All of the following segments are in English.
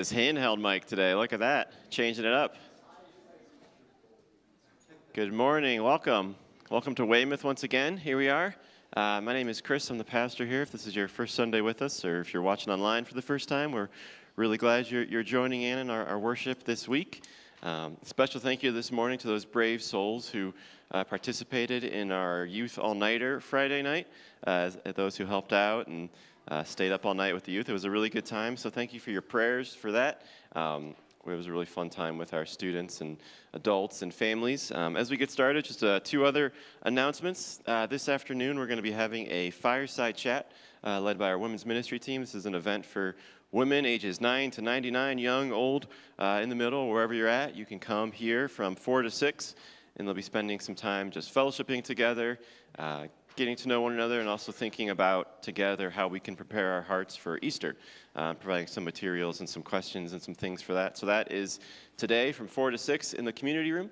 This handheld mic today. Look at that. Changing it up. Good morning. Welcome. Welcome to Weymouth once again. Here we are. Uh, my name is Chris. I'm the pastor here. If this is your first Sunday with us, or if you're watching online for the first time, we're really glad you're, you're joining in in our, our worship this week. Um, special thank you this morning to those brave souls who uh, participated in our youth all nighter Friday night, uh, those who helped out and uh, stayed up all night with the youth. It was a really good time, so thank you for your prayers for that. Um, it was a really fun time with our students and adults and families. Um, as we get started, just uh, two other announcements. Uh, this afternoon, we're going to be having a fireside chat uh, led by our women's ministry team. This is an event for women ages 9 to 99, young, old, uh, in the middle, wherever you're at. You can come here from 4 to 6, and they'll be spending some time just fellowshipping together, uh, getting to know one another and also thinking about together how we can prepare our hearts for Easter, uh, providing some materials and some questions and some things for that. So that is today from 4 to 6 in the community room.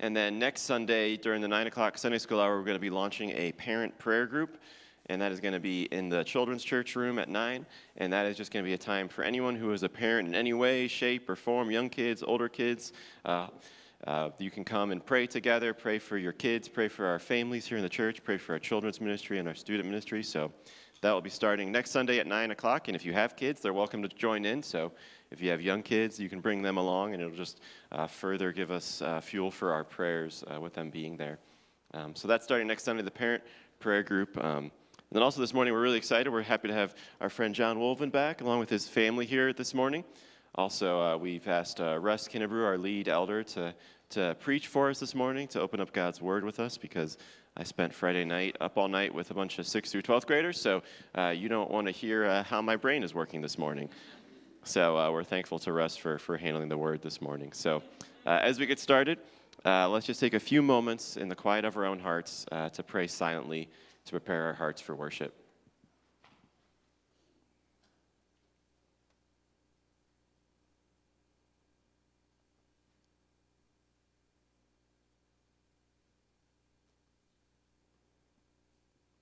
And then next Sunday during the 9 o'clock Sunday school hour, we're going to be launching a parent prayer group. And that is going to be in the children's church room at 9. And that is just going to be a time for anyone who is a parent in any way, shape, or form young kids, older kids. Uh, uh, you can come and pray together, pray for your kids, pray for our families here in the church, pray for our children's ministry and our student ministry. So that will be starting next Sunday at 9 o'clock. And if you have kids, they're welcome to join in. So if you have young kids, you can bring them along, and it'll just uh, further give us uh, fuel for our prayers uh, with them being there. Um, so that's starting next Sunday, the parent prayer group. Um, and then also this morning, we're really excited. We're happy to have our friend John Wolven back, along with his family here this morning. Also, uh, we've asked uh, Russ Kinnebrew, our lead elder, to, to preach for us this morning, to open up God's Word with us, because I spent Friday night up all night with a bunch of 6th through 12th graders, so uh, you don't want to hear uh, how my brain is working this morning. So uh, we're thankful to Russ for, for handling the Word this morning. So uh, as we get started, let's just take a few moments in the quiet of our own hearts to pray silently to prepare our hearts for worship.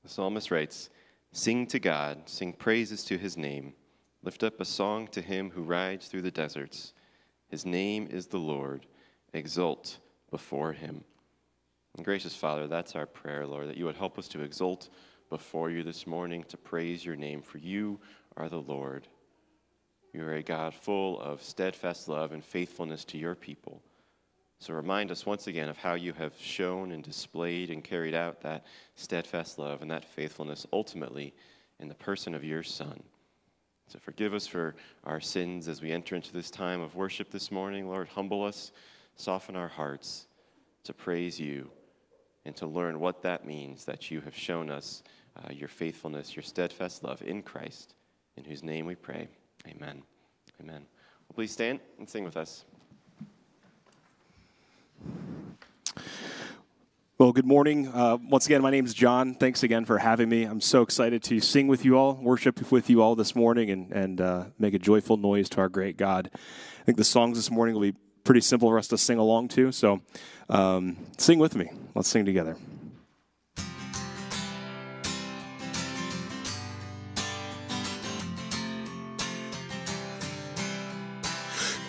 The psalmist writes Sing to God, sing praises to his name. Lift up a song to him who rides through the deserts. His name is the Lord. Exult before him. And gracious Father, that's our prayer, Lord, that you would help us to exult before you this morning, to praise your name, for you are the Lord. You are a God full of steadfast love and faithfulness to your people. So remind us once again of how you have shown and displayed and carried out that steadfast love and that faithfulness ultimately in the person of your Son. So forgive us for our sins as we enter into this time of worship this morning. Lord, humble us, soften our hearts to praise you and to learn what that means that you have shown us uh, your faithfulness, your steadfast love in Christ, in whose name we pray. Amen. Amen. Well, please stand and sing with us. Well, good morning. Uh, once again, my name is John. Thanks again for having me. I'm so excited to sing with you all, worship with you all this morning, and, and uh, make a joyful noise to our great God. I think the songs this morning will be pretty simple for us to sing along to. So um, sing with me. Let's sing together.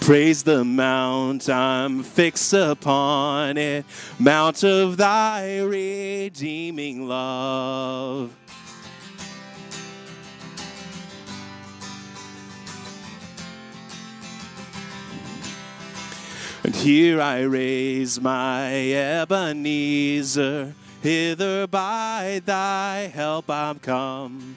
Praise the mount I'm fixed upon it, mount of thy redeeming love. And here I raise my Ebenezer, hither by thy help I'm come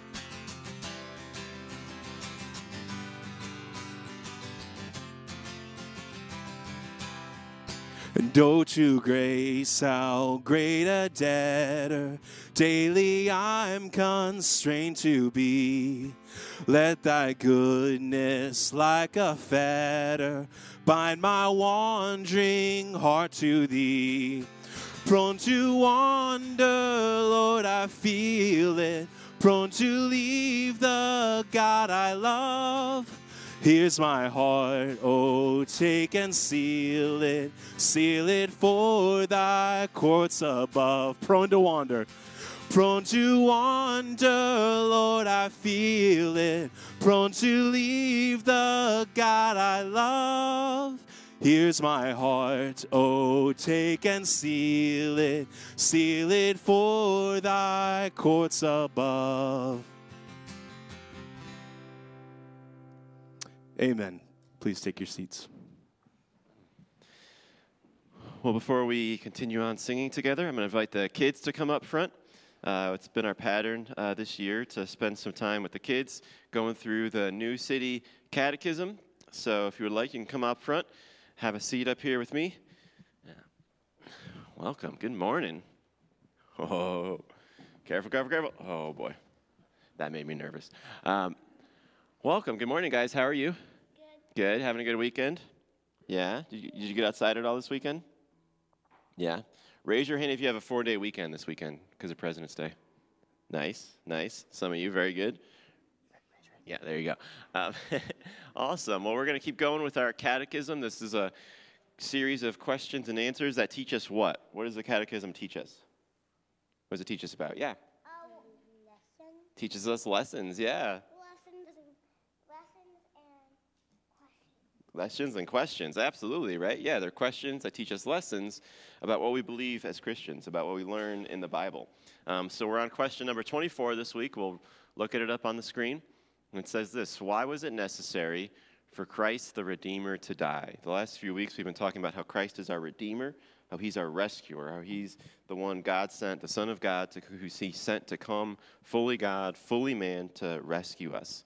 Oh, to grace, how great a debtor daily I'm constrained to be. Let thy goodness, like a fetter, bind my wandering heart to thee. Prone to wander, Lord, I feel it. Prone to leave the God I love. Here's my heart, oh, take and seal it, seal it for thy courts above. Prone to wander, prone to wander, Lord, I feel it. Prone to leave the God I love. Here's my heart, oh, take and seal it, seal it for thy courts above. Amen. Please take your seats. Well, before we continue on singing together, I'm going to invite the kids to come up front. Uh, it's been our pattern uh, this year to spend some time with the kids going through the New City Catechism. So if you would like, you can come up front, have a seat up here with me. Welcome. Good morning. Oh, careful, careful, careful. Oh, boy. That made me nervous. Um, welcome. Good morning, guys. How are you? Good. Having a good weekend? Yeah. Did you, did you get outside at all this weekend? Yeah. Raise your hand if you have a four day weekend this weekend because of President's Day. Nice, nice. Some of you, very good. Yeah, there you go. Um, awesome. Well, we're going to keep going with our catechism. This is a series of questions and answers that teach us what? What does the catechism teach us? What does it teach us about? Yeah. Oh, lesson. Teaches us lessons. Yeah. Lessons, lessons and questions. Lessons and questions, absolutely, right? Yeah, they're questions that teach us lessons about what we believe as Christians, about what we learn in the Bible. Um, so we're on question number 24 this week. We'll look at it up on the screen. It says this Why was it necessary for Christ the Redeemer to die? The last few weeks we've been talking about how Christ is our Redeemer, how he's our rescuer, how he's the one God sent, the Son of God, to, who he sent to come fully God, fully man to rescue us.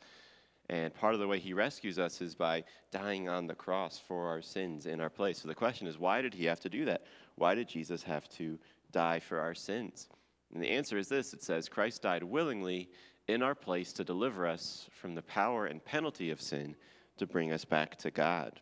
And part of the way he rescues us is by dying on the cross for our sins in our place. So the question is, why did he have to do that? Why did Jesus have to die for our sins? And the answer is this it says, Christ died willingly in our place to deliver us from the power and penalty of sin to bring us back to God.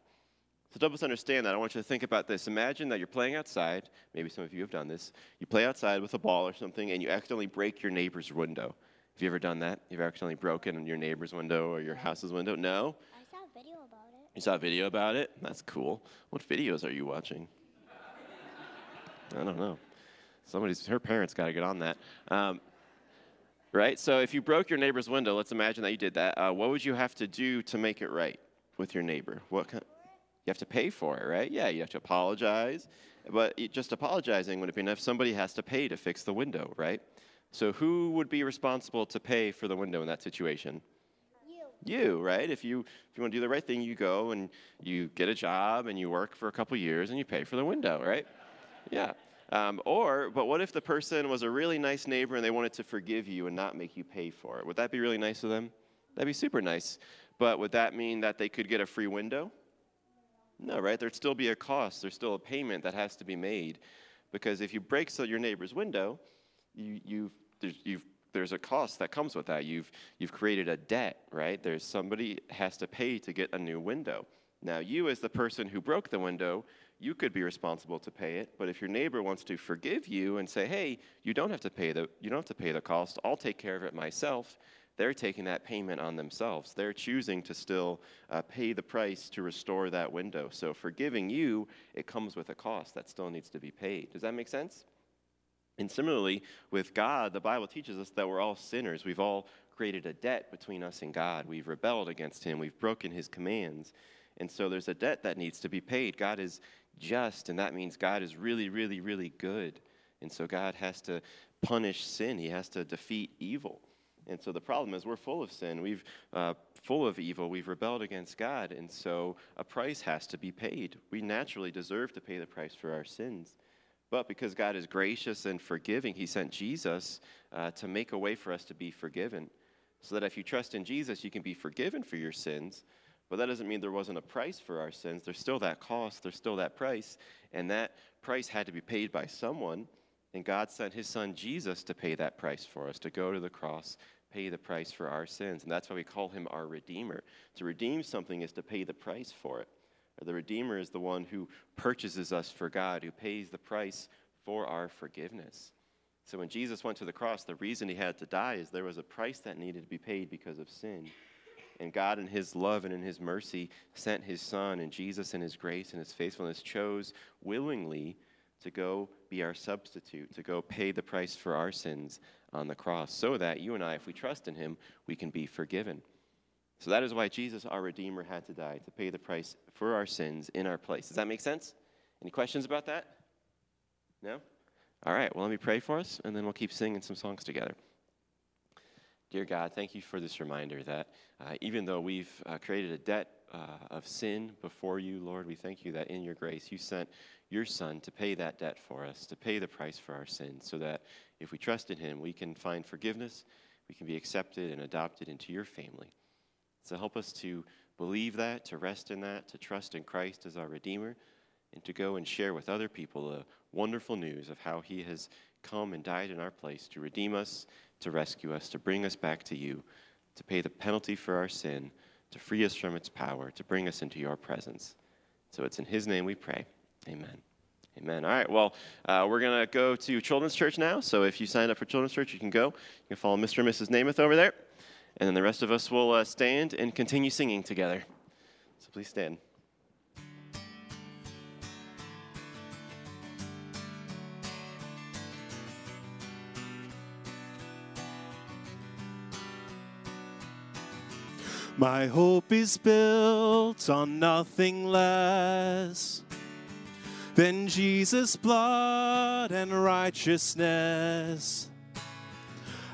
So to help us understand that, I want you to think about this. Imagine that you're playing outside. Maybe some of you have done this. You play outside with a ball or something, and you accidentally break your neighbor's window. Have you ever done that? You've accidentally broken your neighbor's window or your house's window? No? I saw a video about it. You saw a video about it? That's cool. What videos are you watching? I don't know. Somebody's, her parents got to get on that. Um, right? So if you broke your neighbor's window, let's imagine that you did that. Uh, what would you have to do to make it right with your neighbor? What kind, you have to pay for it, right? Yeah, you have to apologize. But just apologizing wouldn't be enough. Somebody has to pay to fix the window, right? So who would be responsible to pay for the window in that situation? You. you, right? If you if you want to do the right thing, you go and you get a job and you work for a couple years and you pay for the window, right? Yeah. Um, or, but what if the person was a really nice neighbor and they wanted to forgive you and not make you pay for it? Would that be really nice of them? That'd be super nice. But would that mean that they could get a free window? No, right? There'd still be a cost. There's still a payment that has to be made, because if you break so your neighbor's window, you, you've there's, you've there's a cost that comes with that. You've you've created a debt, right? There's somebody has to pay to get a new window. Now, you as the person who broke the window, you could be responsible to pay it. But if your neighbor wants to forgive you and say, "Hey, you don't have to pay the you don't have to pay the cost. I'll take care of it myself," they're taking that payment on themselves. They're choosing to still uh, pay the price to restore that window. So, forgiving you, it comes with a cost that still needs to be paid. Does that make sense? And similarly, with God, the Bible teaches us that we're all sinners. We've all created a debt between us and God. We've rebelled against Him, we've broken His commands. And so there's a debt that needs to be paid. God is just, and that means God is really, really, really good. And so God has to punish sin, He has to defeat evil. And so the problem is we're full of sin. We've uh, full of evil. We've rebelled against God, and so a price has to be paid. We naturally deserve to pay the price for our sins. But because God is gracious and forgiving, He sent Jesus uh, to make a way for us to be forgiven. So that if you trust in Jesus, you can be forgiven for your sins. But that doesn't mean there wasn't a price for our sins. There's still that cost, there's still that price. And that price had to be paid by someone. And God sent His Son Jesus to pay that price for us, to go to the cross pay the price for our sins. And that's why we call him our Redeemer. To redeem something is to pay the price for it. Or the Redeemer is the one who purchases us for God, who pays the price for our forgiveness. So when Jesus went to the cross, the reason he had to die is there was a price that needed to be paid because of sin. And God, in his love and in his mercy, sent his Son, and Jesus, in his grace and his faithfulness, chose willingly to go be our substitute, to go pay the price for our sins on the cross, so that you and I, if we trust in him, we can be forgiven. So that is why Jesus, our Redeemer, had to die, to pay the price for our sins in our place. Does that make sense? Any questions about that? No? All right, well, let me pray for us, and then we'll keep singing some songs together. Dear God, thank you for this reminder that uh, even though we've uh, created a debt uh, of sin before you, Lord, we thank you that in your grace you sent your Son to pay that debt for us, to pay the price for our sins, so that if we trust in him, we can find forgiveness, we can be accepted and adopted into your family. So help us to believe that, to rest in that, to trust in Christ as our Redeemer, and to go and share with other people the wonderful news of how he has come and died in our place to redeem us, to rescue us, to bring us back to you, to pay the penalty for our sin, to free us from its power, to bring us into your presence. So it's in his name we pray. Amen. Amen. All right. Well, uh, we're going to go to Children's Church now. So if you signed up for Children's Church, you can go. You can follow Mr. and Mrs. Namath over there. And then the rest of us will uh, stand and continue singing together. So please stand. My hope is built on nothing less than Jesus' blood and righteousness.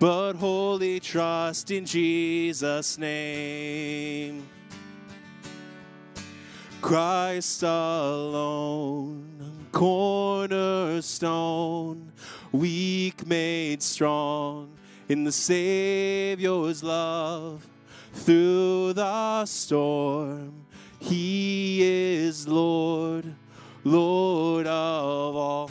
but wholly trust in Jesus' name. Christ alone, cornerstone, weak made strong in the Savior's love through the storm. He is Lord Lord of all.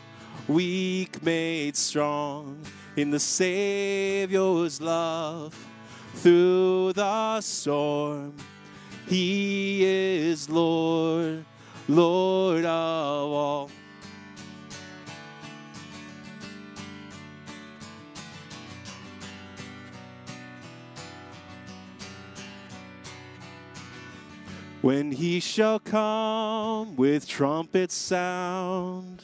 weak made strong in the Savior's love through the storm. He is Lord, Lord of all. When he shall come with trumpet sound,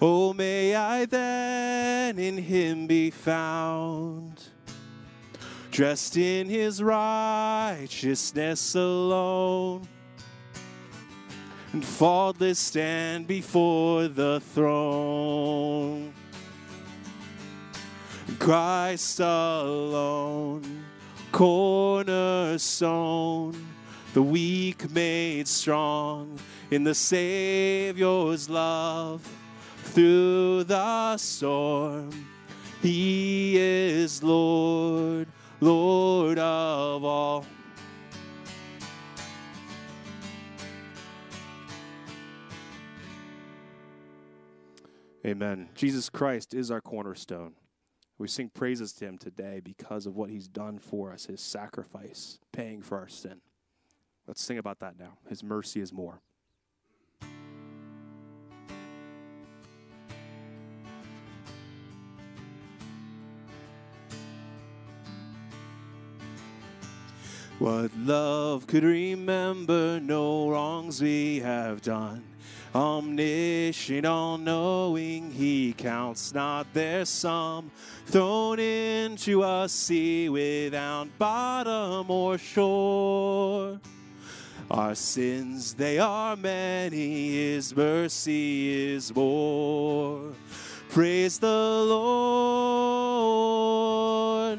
oh, may I then in him be found, dressed in his righteousness alone, and faultless stand before the throne. Christ alone, cornerstone the weak made strong in the Savior's love through the storm. He is Lord, Lord of all. Amen. Jesus Christ is our cornerstone. We sing praises to him today because of what he's done for us, his sacrifice, paying for our sin. Let's sing about that now. His mercy is more. What love could remember no wrongs we have done? Omniscient, all knowing, he counts not their sum. Thrown into a sea without bottom or shore. Our sins, they are many, his mercy is more. Praise the Lord,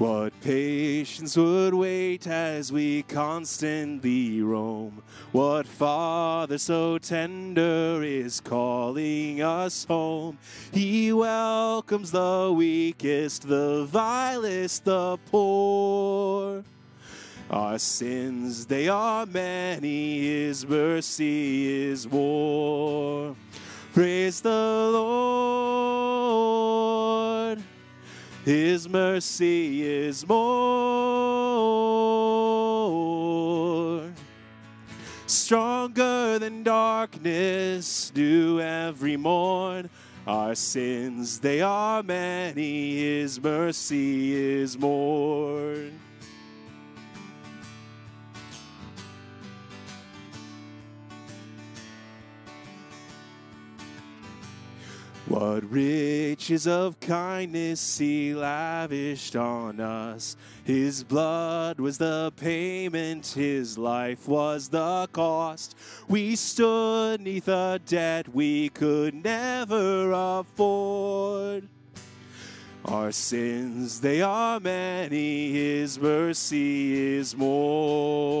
What patience would wait as we constantly roam? What father so tender is calling us home? He welcomes the weakest, the vilest, the poor. Our sins, they are many, His mercy is more. Praise the Lord. His mercy is more. Stronger than darkness, do every morn. Our sins, they are many, His mercy is more. What riches of kindness he lavished on us. His blood was the payment, his life was the cost. We stood neath a debt we could never afford. Our sins, they are many, his mercy is more.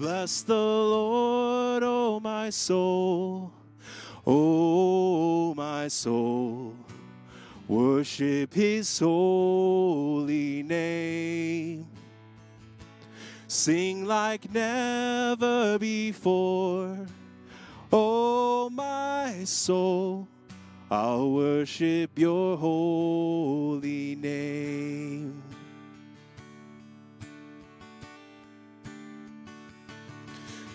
Bless the Lord, oh my soul, oh my soul. Worship his holy name. Sing like never before, oh my soul. I'll worship your holy name.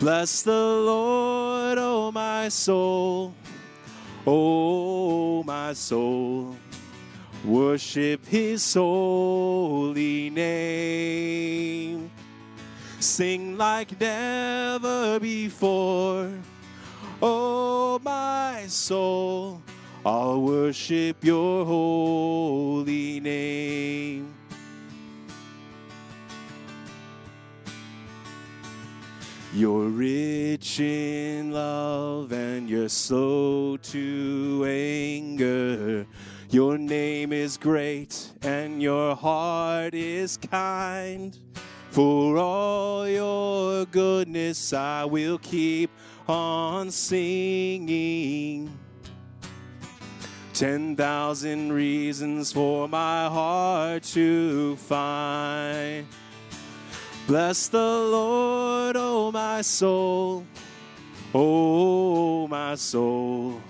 Bless the Lord, oh my soul. Oh, my soul. Worship his holy name. Sing like never before. Oh, my soul. I'll worship your holy name. You're rich in love and you're slow to anger. Your name is great and your heart is kind. For all your goodness, I will keep on singing. Ten thousand reasons for my heart to find. Bless the Lord, oh my soul, oh my soul.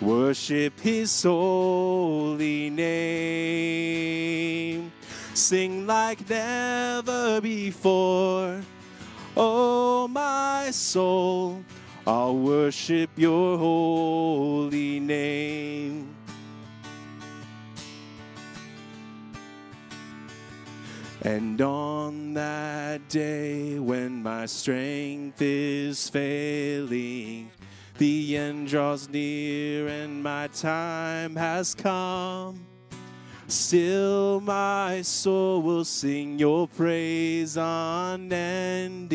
Worship his holy name. Sing like never before, oh my soul. I'll worship your holy name. And on that day when my strength is failing, the end draws near and my time has come. Still, my soul will sing your praise unending.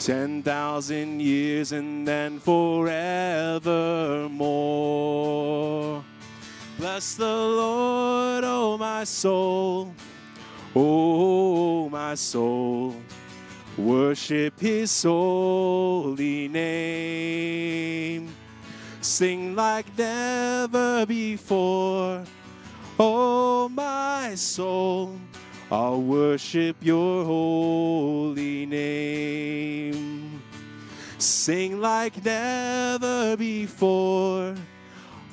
Ten thousand years and then forevermore. Bless the Lord, oh my soul, oh my soul. Worship his holy name. Sing like never before, oh my soul. I'll worship your holy name. Sing like never before.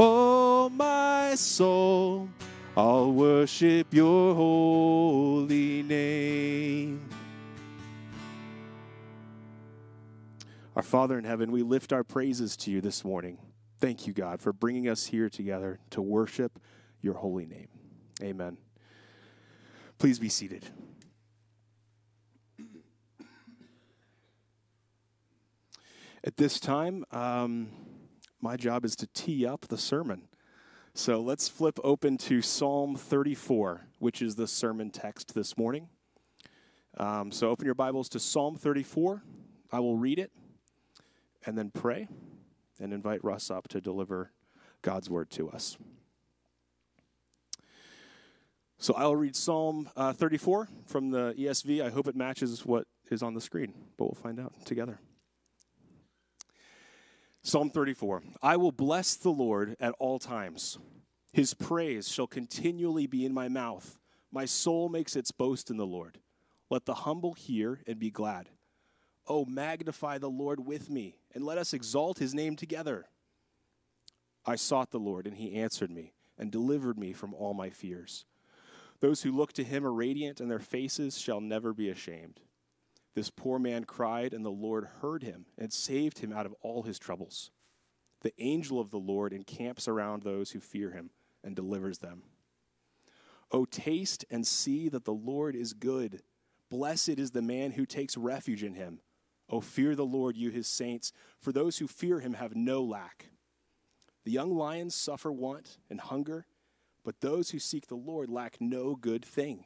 Oh, my soul, I'll worship your holy name. Our Father in heaven, we lift our praises to you this morning. Thank you, God, for bringing us here together to worship your holy name. Amen. Please be seated. At this time, um, my job is to tee up the sermon. So let's flip open to Psalm 34, which is the sermon text this morning. Um, so open your Bibles to Psalm 34. I will read it and then pray and invite Russ up to deliver God's word to us. So I'll read Psalm uh, 34 from the ESV. I hope it matches what is on the screen, but we'll find out together. Psalm 34 I will bless the Lord at all times. His praise shall continually be in my mouth. My soul makes its boast in the Lord. Let the humble hear and be glad. Oh, magnify the Lord with me, and let us exalt his name together. I sought the Lord, and he answered me, and delivered me from all my fears. Those who look to him are radiant, and their faces shall never be ashamed. This poor man cried, and the Lord heard him and saved him out of all his troubles. The angel of the Lord encamps around those who fear him and delivers them. O taste and see that the Lord is good. Blessed is the man who takes refuge in him. O fear the Lord, you his saints, for those who fear him have no lack. The young lions suffer want and hunger, but those who seek the Lord lack no good thing.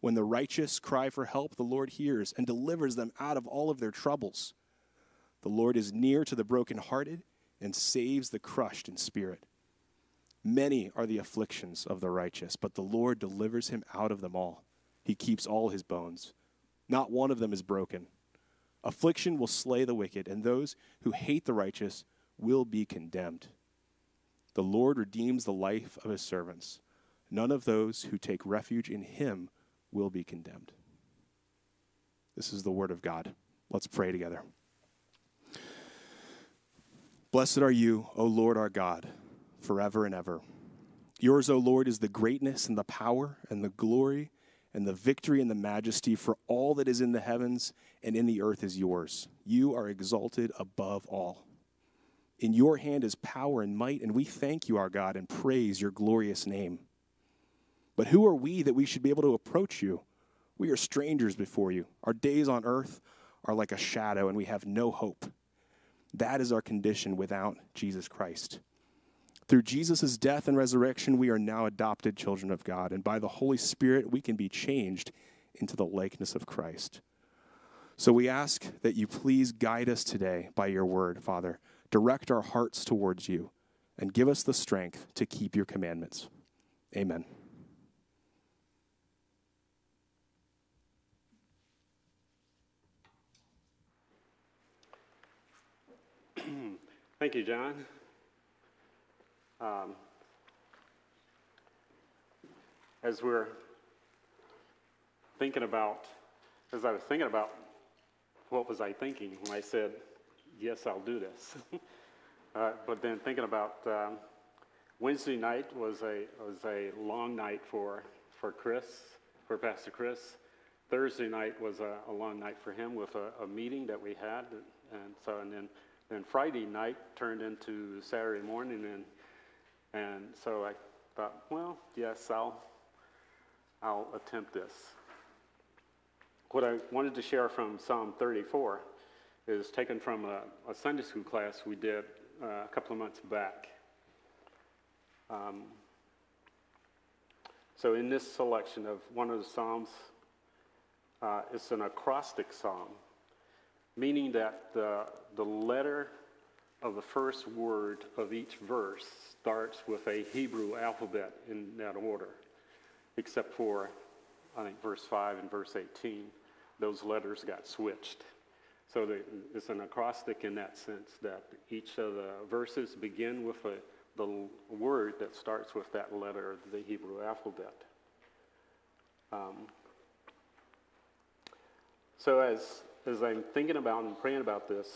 When the righteous cry for help, the Lord hears and delivers them out of all of their troubles. The Lord is near to the brokenhearted and saves the crushed in spirit. Many are the afflictions of the righteous, but the Lord delivers him out of them all. He keeps all his bones. Not one of them is broken. Affliction will slay the wicked, and those who hate the righteous will be condemned. The Lord redeems the life of his servants. None of those who take refuge in him will be condemned. This is the word of God. Let's pray together. Blessed are you, O Lord our God, forever and ever. Yours, O Lord, is the greatness and the power and the glory and the victory and the majesty, for all that is in the heavens and in the earth is yours. You are exalted above all. In your hand is power and might, and we thank you, our God, and praise your glorious name. But who are we that we should be able to approach you? We are strangers before you. Our days on earth are like a shadow, and we have no hope. That is our condition without Jesus Christ. Through Jesus' death and resurrection, we are now adopted children of God, and by the Holy Spirit, we can be changed into the likeness of Christ. So we ask that you please guide us today by your word, Father. Direct our hearts towards you, and give us the strength to keep your commandments. Amen. Thank you, John. Um, as we're thinking about, as I was thinking about what was I thinking when I said, yes, I'll do this. uh, but then thinking about um, Wednesday night was a, was a long night for, for Chris, for Pastor Chris. Thursday night was a, a long night for him with a, a meeting that we had. And so, and then, then Friday night turned into Saturday morning and and so I thought, well, yes, I'll, I'll attempt this. What I wanted to share from Psalm 34 is taken from a, a Sunday school class we did uh, a couple of months back. Um, so in this selection of one of the Psalms, uh, it's an acrostic psalm, meaning that the, the letter of the first word of each verse starts with a Hebrew alphabet in that order, except for, I think, verse 5 and verse 18. Those letters got switched. So the, it's an acrostic in that sense that each of the verses begin with a, the word that starts with that letter of the Hebrew alphabet. Um, so as, as I'm thinking about and praying about this,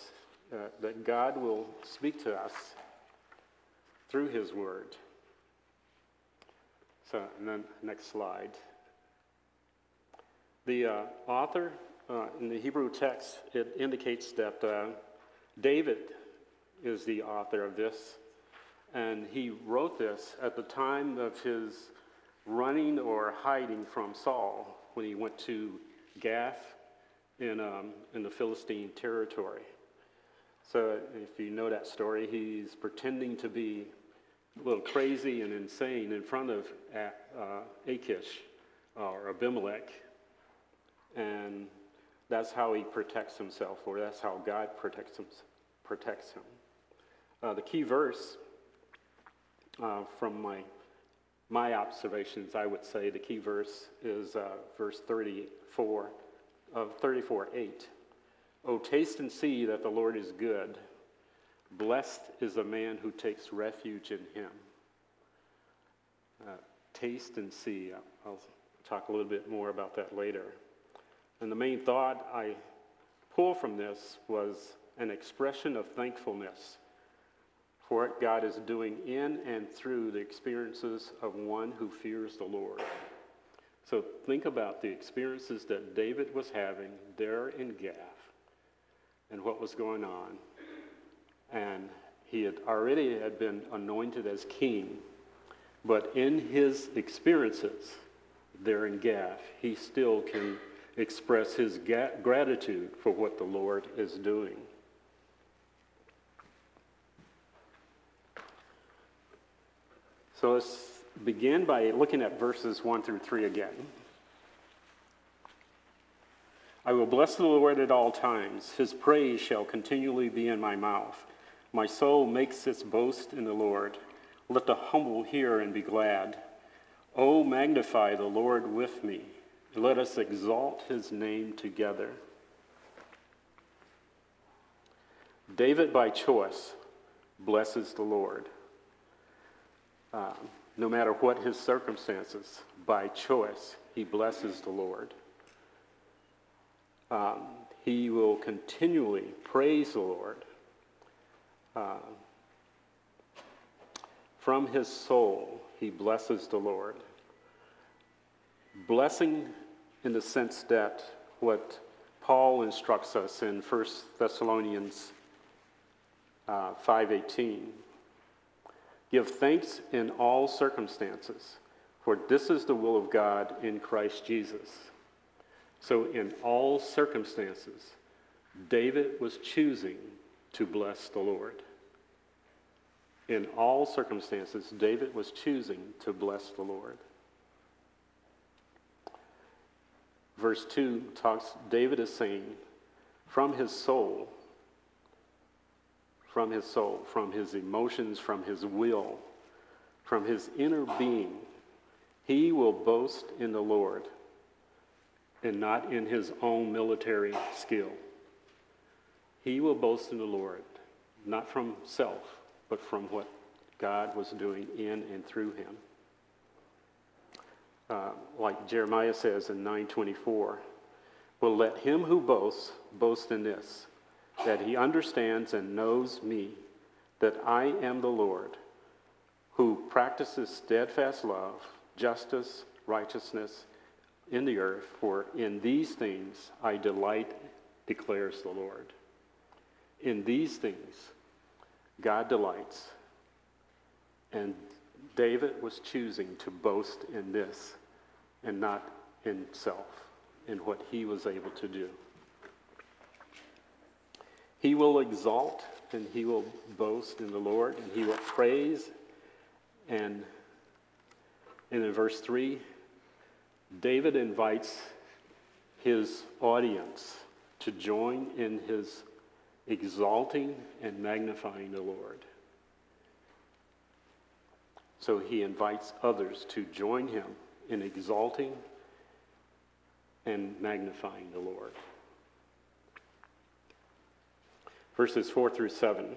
uh, that God will speak to us through His Word. So, and then next slide. The uh, author uh, in the Hebrew text it indicates that uh, David is the author of this, and he wrote this at the time of his running or hiding from Saul when he went to Gath in, um, in the Philistine territory. So if you know that story, he's pretending to be a little crazy and insane in front of uh, Achish or Abimelech. And that's how he protects himself, or that's how God protects him. Protects him. Uh, the key verse uh, from my, my observations, I would say the key verse is uh, verse 34 of 34 8. Oh, taste and see that the Lord is good. Blessed is the man who takes refuge in him. Uh, taste and see. I'll talk a little bit more about that later. And the main thought I pull from this was an expression of thankfulness for what God is doing in and through the experiences of one who fears the Lord. So think about the experiences that David was having there in Gath and what was going on. And he had already had been anointed as king, but in his experiences there in Gath, he still can express his gratitude for what the Lord is doing. So let's begin by looking at verses 1 through 3 again. I will bless the Lord at all times. His praise shall continually be in my mouth. My soul makes its boast in the Lord. Let the humble hear and be glad. Oh, magnify the Lord with me. Let us exalt his name together. David, by choice, blesses the Lord. Um, no matter what his circumstances, by choice, he blesses the Lord. Um, he will continually praise the Lord. Uh, from his soul, he blesses the Lord. Blessing in the sense that what Paul instructs us in 1 Thessalonians uh, 5.18, give thanks in all circumstances, for this is the will of God in Christ Jesus. So in all circumstances, David was choosing to bless the Lord. In all circumstances, David was choosing to bless the Lord. Verse 2 talks, David is saying, from his soul, from his soul, from his emotions, from his will, from his inner being, he will boast in the Lord and not in his own military skill. He will boast in the Lord, not from self, but from what God was doing in and through him. Uh, like Jeremiah says in 924, well, let him who boasts boast in this, that he understands and knows me, that I am the Lord, who practices steadfast love, justice, righteousness in the earth, for in these things I delight, declares the Lord. In these things, God delights. And David was choosing to boast in this and not in self, in what he was able to do. He will exalt and he will boast in the Lord and he will praise. And, and in verse 3, David invites his audience to join in his exalting and magnifying the Lord. So he invites others to join him in exalting and magnifying the Lord. Verses 4 through 7.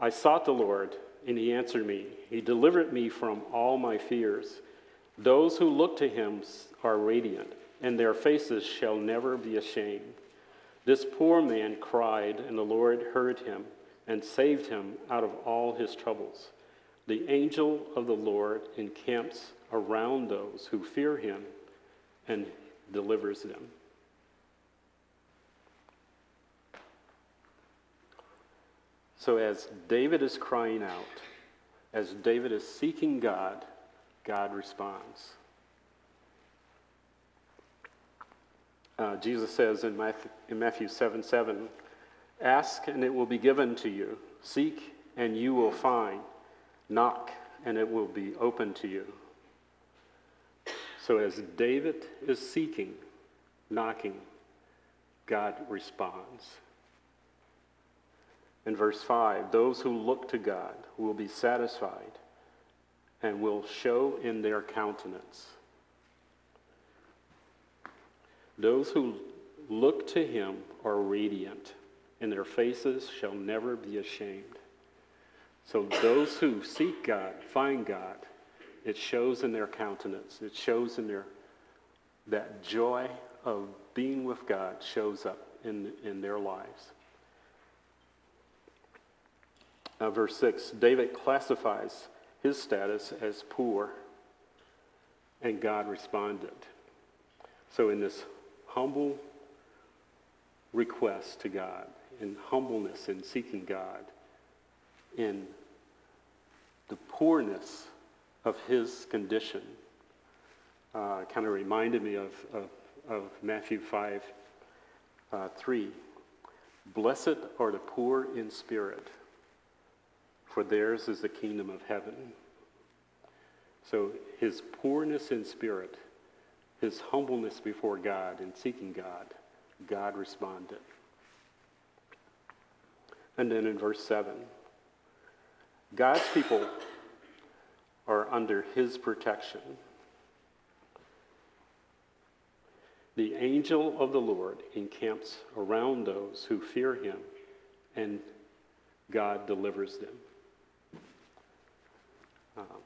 I sought the Lord, and he answered me. He delivered me from all my fears. Those who look to him are radiant, and their faces shall never be ashamed. This poor man cried, and the Lord heard him and saved him out of all his troubles. The angel of the Lord encamps around those who fear him and delivers them. So, as David is crying out, as David is seeking God, God responds. Uh, Jesus says in Matthew, in Matthew 7 7, Ask and it will be given to you. Seek and you will find. Knock and it will be open to you. So as David is seeking, knocking, God responds. In verse 5, those who look to God will be satisfied and will show in their countenance. Those who look to him are radiant, and their faces shall never be ashamed. So those who seek God, find God, it shows in their countenance. It shows in their that joy of being with God shows up in, in their lives. Now, verse 6 David classifies his status as poor, and God responded. So, in this humble request to God, in humbleness in seeking God, in the poorness of his condition. Uh, kind of reminded me of, of, of Matthew 5 uh, 3. Blessed are the poor in spirit, for theirs is the kingdom of heaven. So his poorness in spirit, his humbleness before God and seeking God, God responded. And then in verse 7, God's people are under his protection. The angel of the Lord encamps around those who fear him, and God delivers them. Um,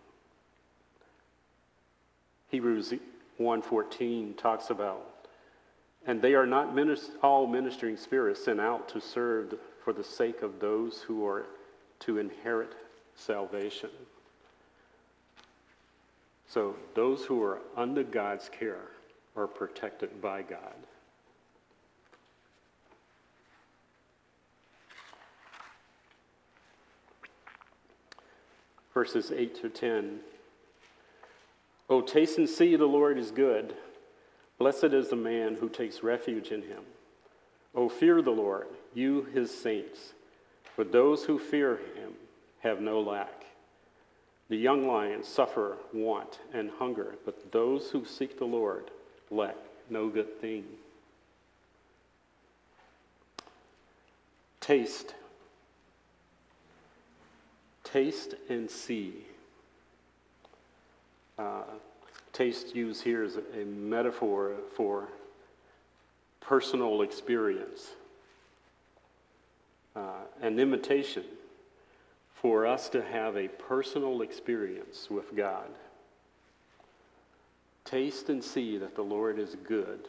Hebrews 1:14 talks about, and they are not all ministering spirits sent out to serve for the sake of those who are to inherit salvation. So those who are under God's care are protected by God. Verses 8 to 10. Oh, taste and see the Lord is good. Blessed is the man who takes refuge in him. Oh, fear the Lord, you his saints, for those who fear him have no lack. The young lions suffer want and hunger, but those who seek the Lord lack no good thing. Taste. Taste and see. Uh, taste used here is a metaphor for personal experience, uh, an invitation for us to have a personal experience with God. Taste and see that the Lord is good.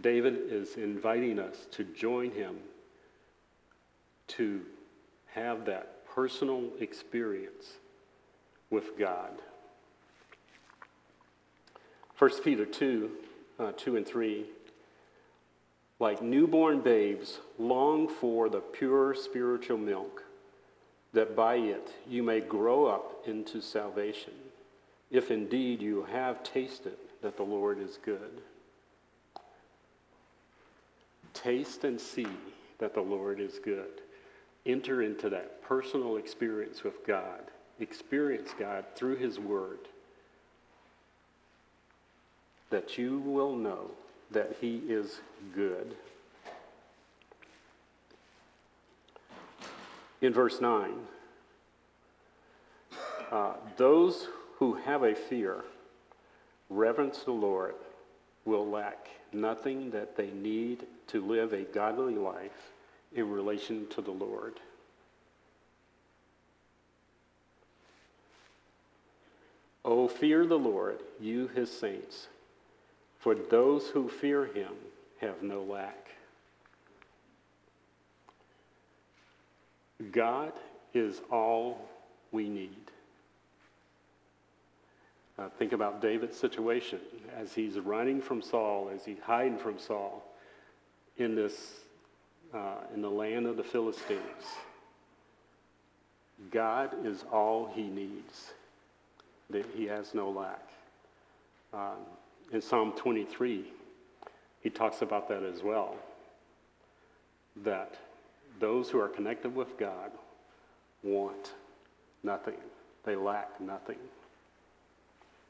David is inviting us to join him to have that personal experience with God. 1 Peter 2 uh, 2 and 3 like newborn babes, long for the pure spiritual milk, that by it you may grow up into salvation, if indeed you have tasted that the Lord is good. Taste and see that the Lord is good. Enter into that personal experience with God. Experience God through His Word. That you will know that he is good. In verse 9, uh, those who have a fear, reverence the Lord, will lack nothing that they need to live a godly life in relation to the Lord. Oh, fear the Lord, you his saints for those who fear him have no lack. God is all we need. Uh, think about David's situation as he's running from Saul, as he's hiding from Saul in this uh, in the land of the Philistines. God is all he needs. That he has no lack. Um, in Psalm 23, he talks about that as well. That those who are connected with God want nothing, they lack nothing.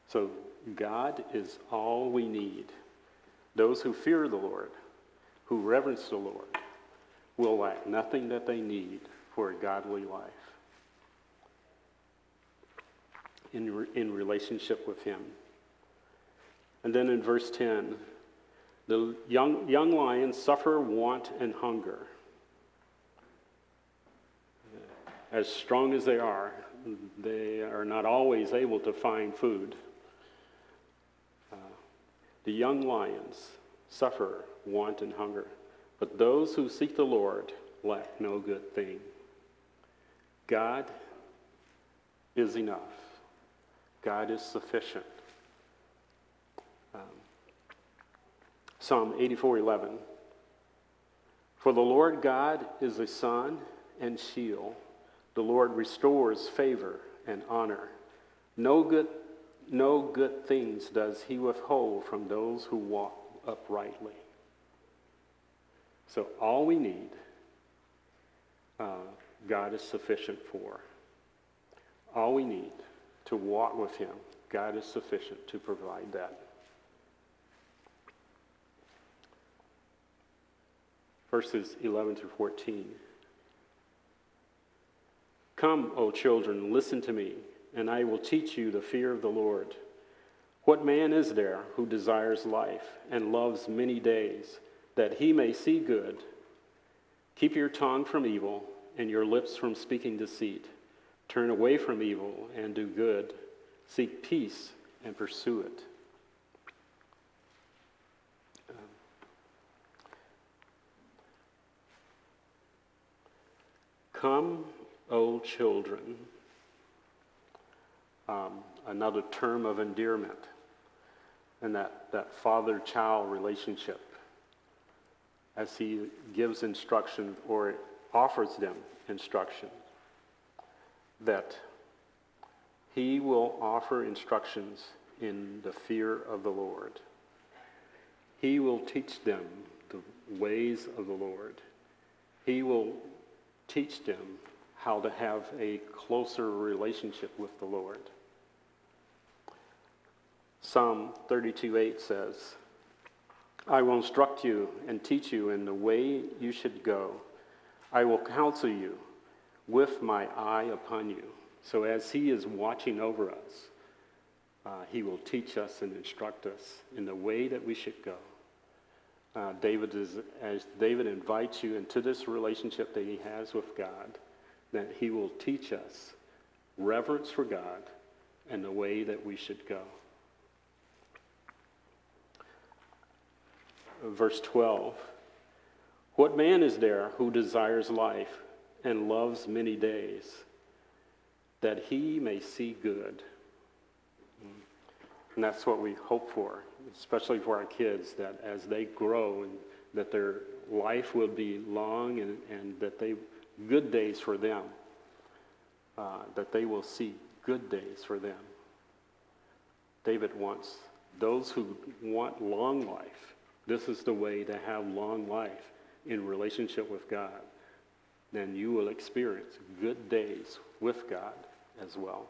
So God is all we need. Those who fear the Lord, who reverence the Lord, will lack nothing that they need for a godly life in, in relationship with Him. And then in verse 10, the young, young lions suffer want and hunger. As strong as they are, they are not always able to find food. Uh, the young lions suffer want and hunger, but those who seek the Lord lack no good thing. God is enough, God is sufficient. Um, Psalm 84:11. For the Lord God is a sun and shield. The Lord restores favor and honor. No good, no good things does he withhold from those who walk uprightly. So all we need, uh, God is sufficient for. All we need to walk with him, God is sufficient to provide that. verses 11 through 14. Come, O children, listen to me, and I will teach you the fear of the Lord. What man is there who desires life and loves many days, that he may see good? Keep your tongue from evil and your lips from speaking deceit. Turn away from evil and do good. Seek peace and pursue it. Come, O children. Um, another term of endearment and that, that father child relationship as he gives instruction or offers them instruction. That he will offer instructions in the fear of the Lord. He will teach them the ways of the Lord. He will teach them how to have a closer relationship with the Lord. Psalm 32 8 says, I will instruct you and teach you in the way you should go. I will counsel you with my eye upon you. So as he is watching over us, uh, he will teach us and instruct us in the way that we should go. Uh, David is, as David invites you into this relationship that he has with God, that he will teach us reverence for God and the way that we should go. Verse 12 What man is there who desires life and loves many days, that he may see good? And that's what we hope for, especially for our kids, that as they grow and that their life will be long and, and that they, good days for them, uh, that they will see good days for them. David wants those who want long life this is the way to have long life in relationship with God. Then you will experience good days with God as well.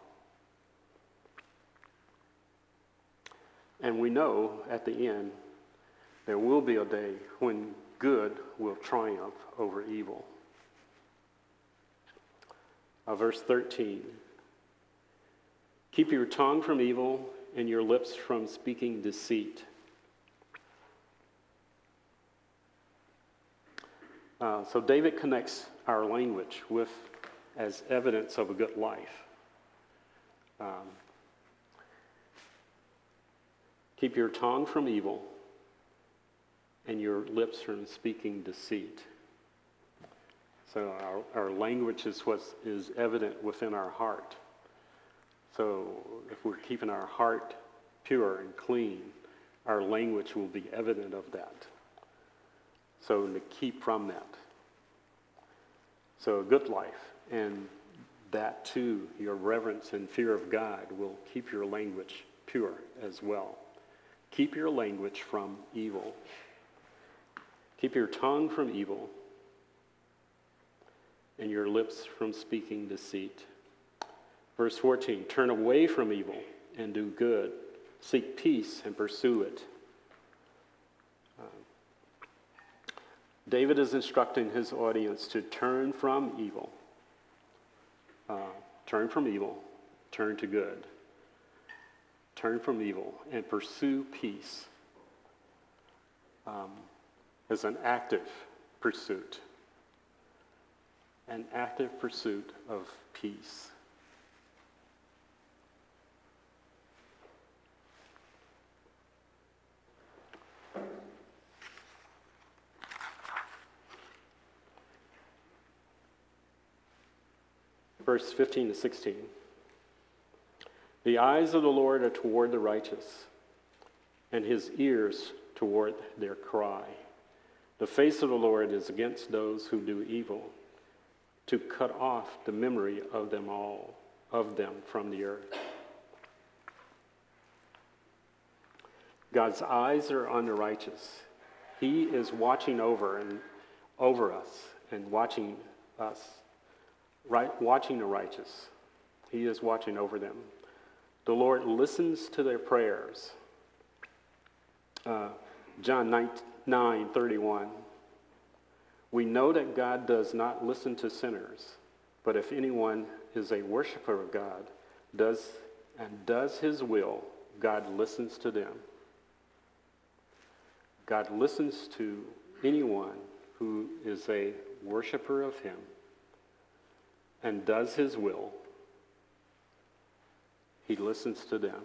And we know at the end there will be a day when good will triumph over evil. Uh, verse 13 Keep your tongue from evil and your lips from speaking deceit. Uh, so David connects our language with as evidence of a good life. Um, keep your tongue from evil and your lips from speaking deceit. So our, our language is what is evident within our heart. So if we're keeping our heart pure and clean, our language will be evident of that. So to keep from that. So a good life, and that too, your reverence and fear of God will keep your language pure as well. Keep your language from evil. Keep your tongue from evil and your lips from speaking deceit. Verse 14 Turn away from evil and do good, seek peace and pursue it. David is instructing his audience to turn from evil, uh, turn from evil, turn to good, turn from evil, and pursue peace um, as an active pursuit, an active pursuit of peace. Verse 15 to 16. The eyes of the Lord are toward the righteous, and his ears toward their cry. The face of the Lord is against those who do evil, to cut off the memory of them all, of them from the earth. God's eyes are on the righteous. He is watching over and over us and watching us right, watching the righteous. He is watching over them. The Lord listens to their prayers. Uh, John 9, 9 31. We know that God does not listen to sinners, but if anyone is a worshiper of God, does and does his will, God listens to them. God listens to anyone who is a worshiper of Him and does His will. He listens to them.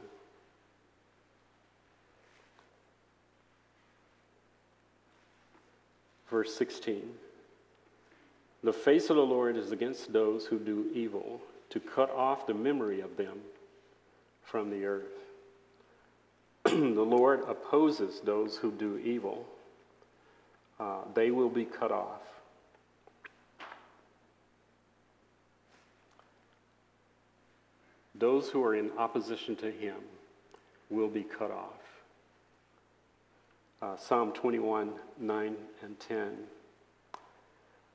Verse 16 The face of the Lord is against those who do evil, to cut off the memory of them from the earth. the Lord opposes those who do evil, uh, they will be cut off. Those who are in opposition to him will be cut off. Uh, Psalm 21, 9 and 10.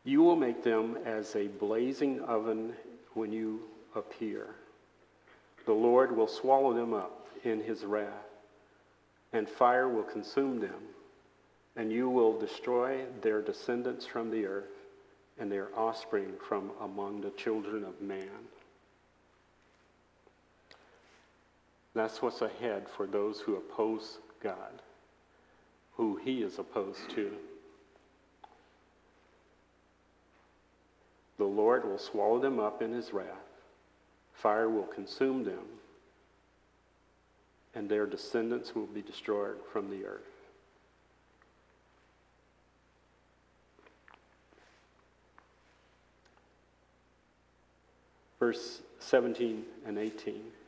You will make them as a blazing oven when you appear. The Lord will swallow them up in his wrath, and fire will consume them, and you will destroy their descendants from the earth and their offspring from among the children of man. That's what's ahead for those who oppose God, who he is opposed to. The Lord will swallow them up in his wrath, fire will consume them, and their descendants will be destroyed from the earth. Verse 17 and 18.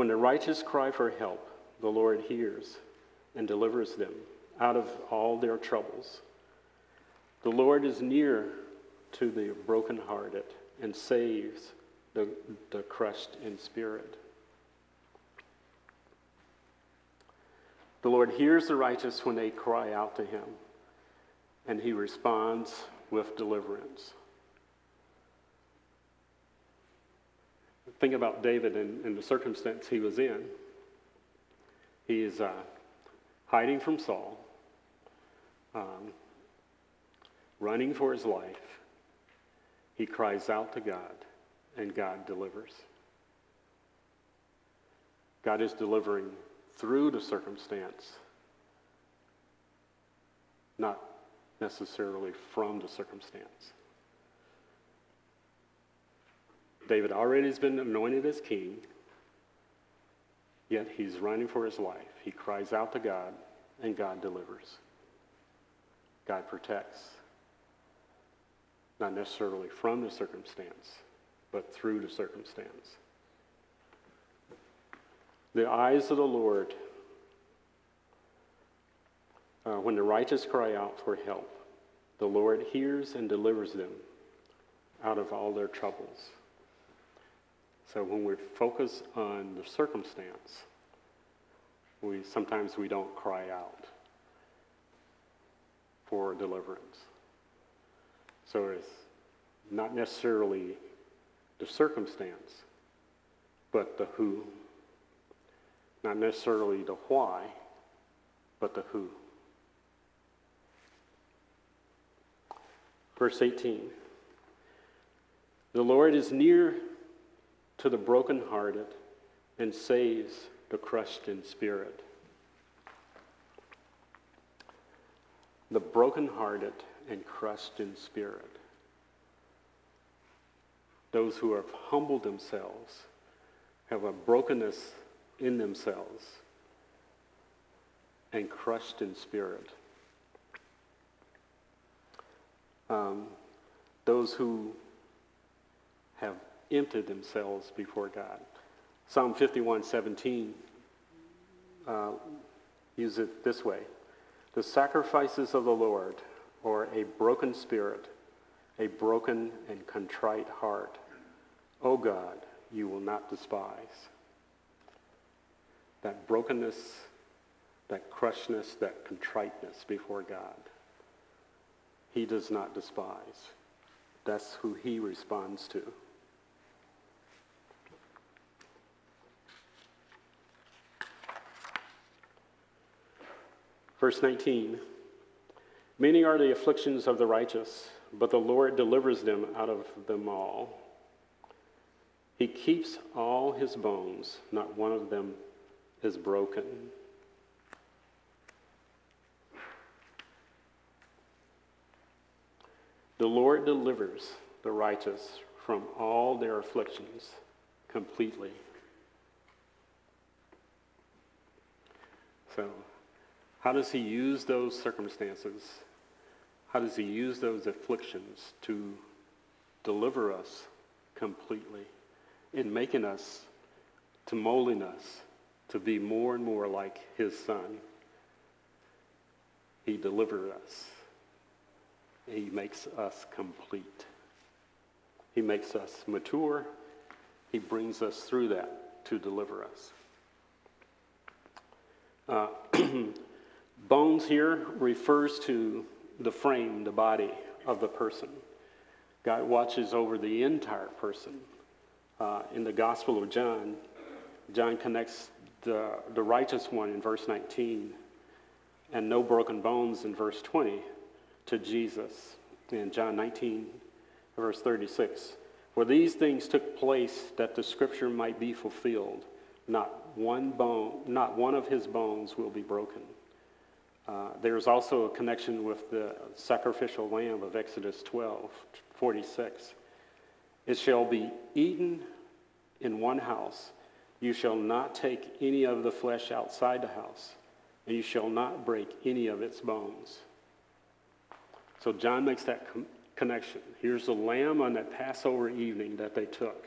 When the righteous cry for help, the Lord hears and delivers them out of all their troubles. The Lord is near to the brokenhearted and saves the, the crushed in spirit. The Lord hears the righteous when they cry out to him, and he responds with deliverance. Think about David and, and the circumstance he was in. He is uh, hiding from Saul, um, running for his life. He cries out to God, and God delivers. God is delivering through the circumstance, not necessarily from the circumstance. David already has been anointed as king, yet he's running for his life. He cries out to God, and God delivers. God protects, not necessarily from the circumstance, but through the circumstance. The eyes of the Lord, uh, when the righteous cry out for help, the Lord hears and delivers them out of all their troubles. So when we focus on the circumstance, we sometimes we don't cry out for deliverance. So it's not necessarily the circumstance, but the who. Not necessarily the why, but the who. Verse 18 The Lord is near to the brokenhearted and saves the crushed in spirit. The brokenhearted and crushed in spirit. Those who have humbled themselves, have a brokenness in themselves, and crushed in spirit. Um, those who have emptied themselves before God. Psalm 51 17 uh, use it this way The sacrifices of the Lord are a broken spirit, a broken and contrite heart. O God, you will not despise. That brokenness, that crushedness, that contriteness before God, he does not despise. That's who he responds to. Verse 19 Many are the afflictions of the righteous, but the Lord delivers them out of them all. He keeps all his bones, not one of them is broken. The Lord delivers the righteous from all their afflictions completely. So, how does he use those circumstances? How does he use those afflictions to deliver us completely in making us, to molding us to be more and more like his son? He delivers us. He makes us complete. He makes us mature. He brings us through that to deliver us. Uh, bones here refers to the frame, the body of the person. God watches over the entire person. Uh, in the Gospel of John, John connects the, the righteous one in verse 19 and no broken bones in verse 20 to Jesus in John 19, verse 36. For these things took place that the scripture might be fulfilled. Not one bone, not one of his bones will be broken. Uh, there's also a connection with the sacrificial lamb of Exodus 12, 46. It shall be eaten in one house. You shall not take any of the flesh outside the house, and you shall not break any of its bones. So John makes that com- connection. Here's the lamb on that Passover evening that they took,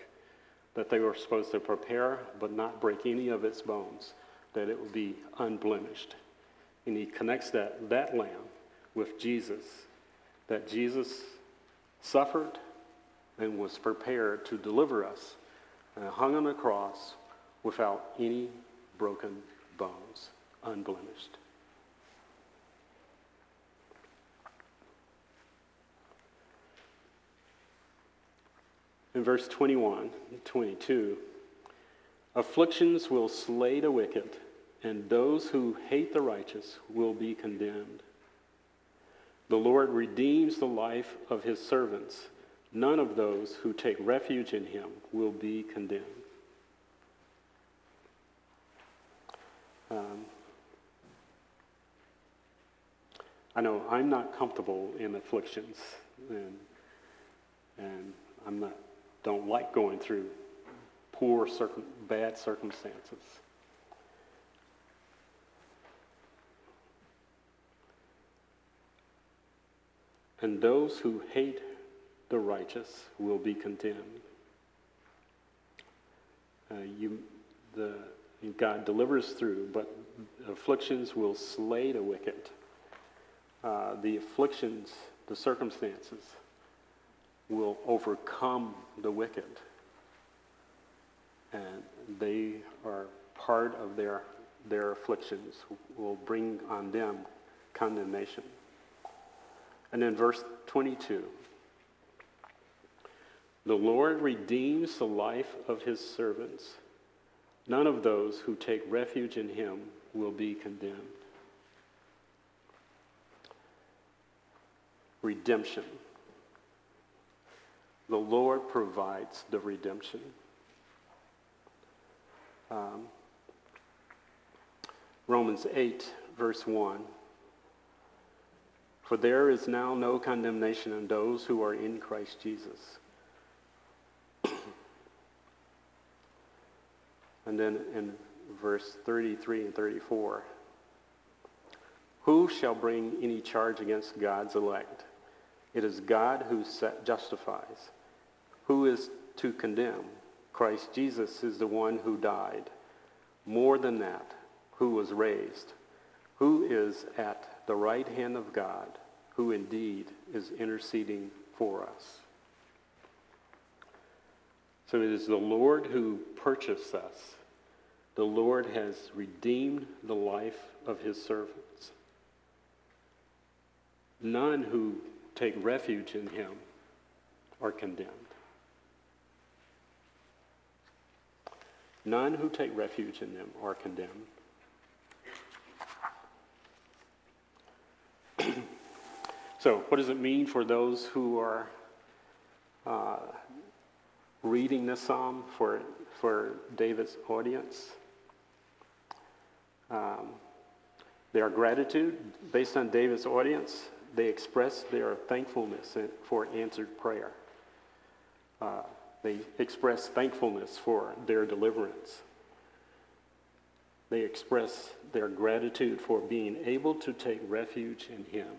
that they were supposed to prepare but not break any of its bones, that it would be unblemished. And he connects that, that lamb with Jesus, that Jesus suffered and was prepared to deliver us, and hung on the cross without any broken bones, unblemished. In verse 21 22, afflictions will slay the wicked, and those who hate the righteous will be condemned. The Lord redeems the life of his servants. None of those who take refuge in him will be condemned. Um, I know I'm not comfortable in afflictions, and, and I'm not don't like going through poor, circum- bad circumstances. And those who hate the righteous will be condemned. Uh, you, the, God delivers through, but afflictions will slay the wicked. Uh, the afflictions, the circumstances, will overcome the wicked. And they are part of their, their afflictions, will bring on them condemnation. And then verse 22 The Lord redeems the life of his servants. None of those who take refuge in him will be condemned. Redemption. The Lord provides the redemption. Um, Romans 8, verse 1. For there is now no condemnation in those who are in Christ Jesus. and then in verse 33 and 34 Who shall bring any charge against God's elect? It is God who justifies. Who is to condemn? Christ Jesus is the one who died. More than that, who was raised, who is at the right hand of God, who indeed is interceding for us. So it is the Lord who purchased us. The Lord has redeemed the life of his servants. None who take refuge in him are condemned. None who take refuge in them are condemned. so, what does it mean for those who are uh, reading this psalm for, for David's audience? Um, their gratitude, based on David's audience, they express their thankfulness for answered prayer. Uh, they express thankfulness for their deliverance. They express their gratitude for being able to take refuge in Him.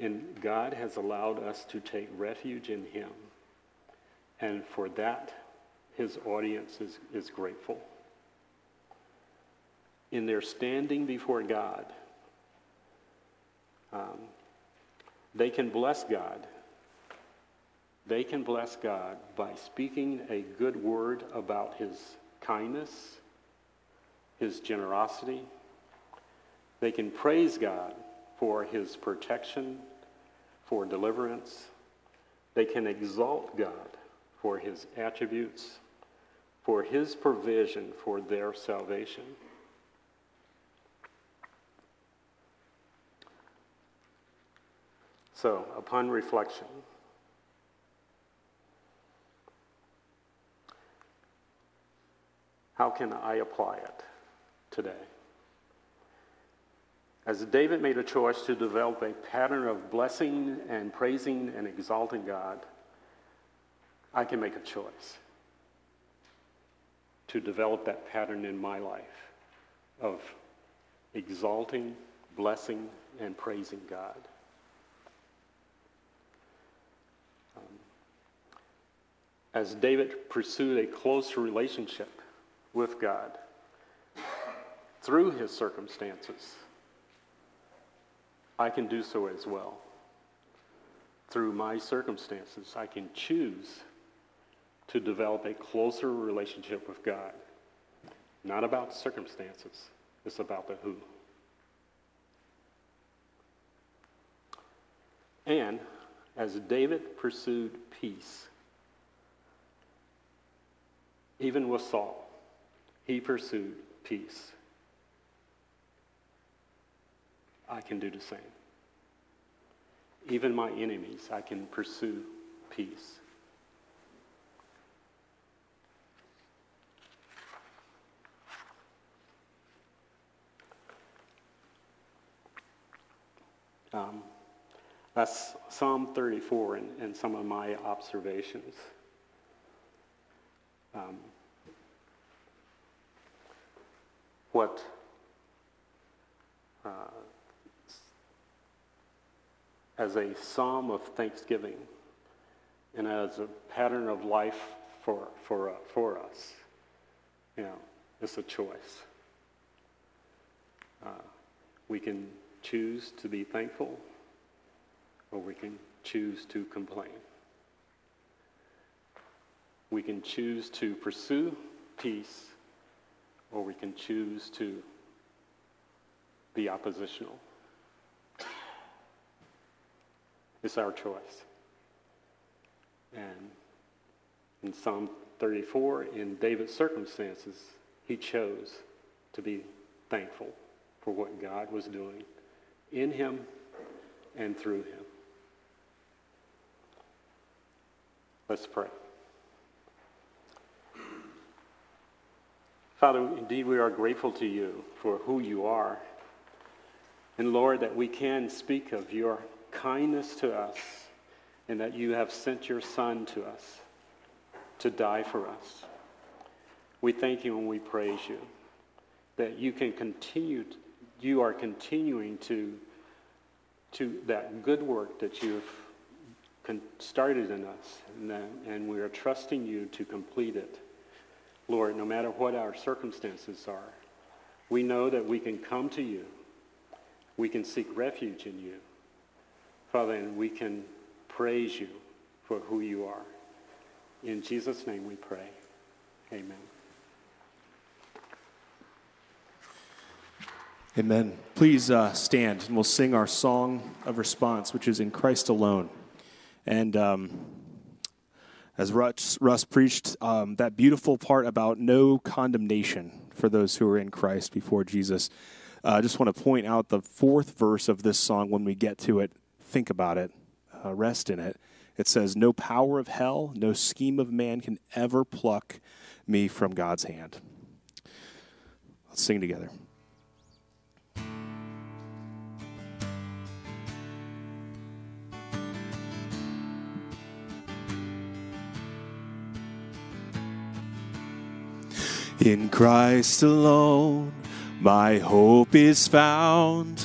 And God has allowed us to take refuge in Him. And for that, His audience is, is grateful. In their standing before God, um, they can bless God. They can bless God by speaking a good word about His kindness, His generosity. They can praise God for His protection, for deliverance. They can exalt God for His attributes, for His provision for their salvation. So, upon reflection, how can I apply it today? As David made a choice to develop a pattern of blessing and praising and exalting God, I can make a choice to develop that pattern in my life of exalting, blessing, and praising God. Um, as David pursued a close relationship with God through his circumstances, I can do so as well. Through my circumstances, I can choose to develop a closer relationship with God. Not about circumstances, it's about the who. And as David pursued peace, even with Saul, he pursued peace. I can do the same. Even my enemies, I can pursue peace. Um, that's Psalm 34 and, and some of my observations. Um, what uh, as a psalm of thanksgiving and as a pattern of life for, for, uh, for us. You know, it's a choice. Uh, we can choose to be thankful or we can choose to complain. We can choose to pursue peace, or we can choose to be oppositional. It's our choice. And in Psalm 34, in David's circumstances, he chose to be thankful for what God was doing in him and through him. Let's pray. Father, indeed, we are grateful to you for who you are. And Lord, that we can speak of your kindness to us and that you have sent your Son to us to die for us. We thank you and we praise you that you can continue, you are continuing to, to that good work that you've started in us, and, that, and we are trusting you to complete it. Lord, no matter what our circumstances are, we know that we can come to you. We can seek refuge in you. Father, and we can praise you for who you are. In Jesus' name we pray. Amen. Amen. Please uh, stand and we'll sing our song of response, which is In Christ Alone. And. Um, as Russ, Russ preached um, that beautiful part about no condemnation for those who are in Christ before Jesus. Uh, I just want to point out the fourth verse of this song when we get to it think about it, uh, rest in it. It says, No power of hell, no scheme of man can ever pluck me from God's hand. Let's sing together. In Christ alone, my hope is found.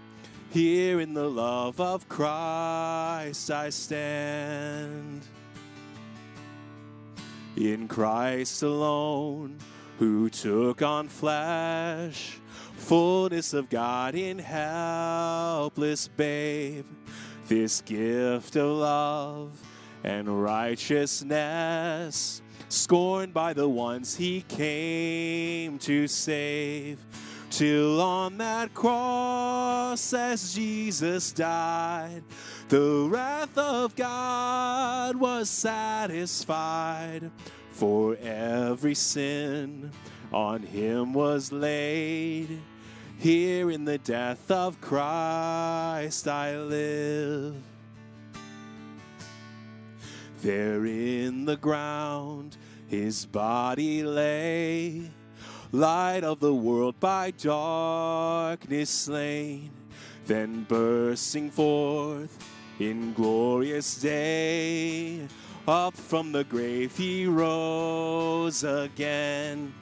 Here in the love of Christ I stand. In Christ alone, who took on flesh, fullness of God in helpless babe, this gift of love and righteousness, scorned by the ones he came to save till on that cross as Jesus died, the wrath of God was satisfied. For every sin on him was laid. Here in the death of Christ I live. There in the ground his body lay light of the world by darkness slain, then bursting forth in glorious day. Up from the grave he rose again,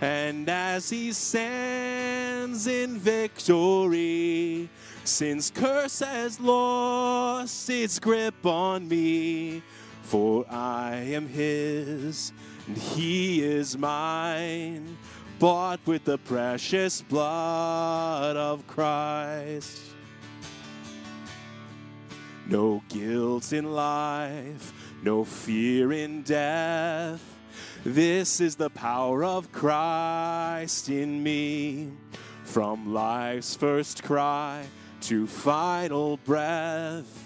and as he stands in victory, sin's curse has lost its grip on me. For I am his, and he is mine bought with the precious blood of Christ. No guilt in life, no fear in death. This is the power of Christ in me. From life's first cry to final breath,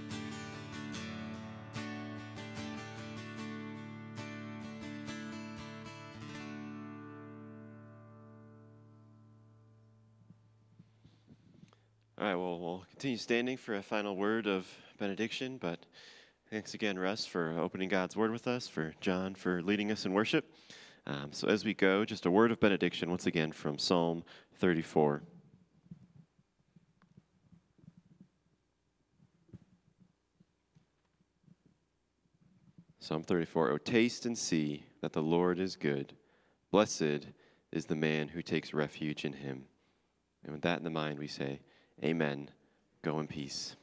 All right, well, we'll continue standing for a final word of benediction, but thanks again, Russ, for opening God's word with us, for John for leading us in worship. Um, so as we go, just a word of benediction once again from Psalm 34. Psalm 34 Oh, taste and see that the Lord is good. Blessed is the man who takes refuge in him. And with that in the mind, we say, Amen. Go in peace.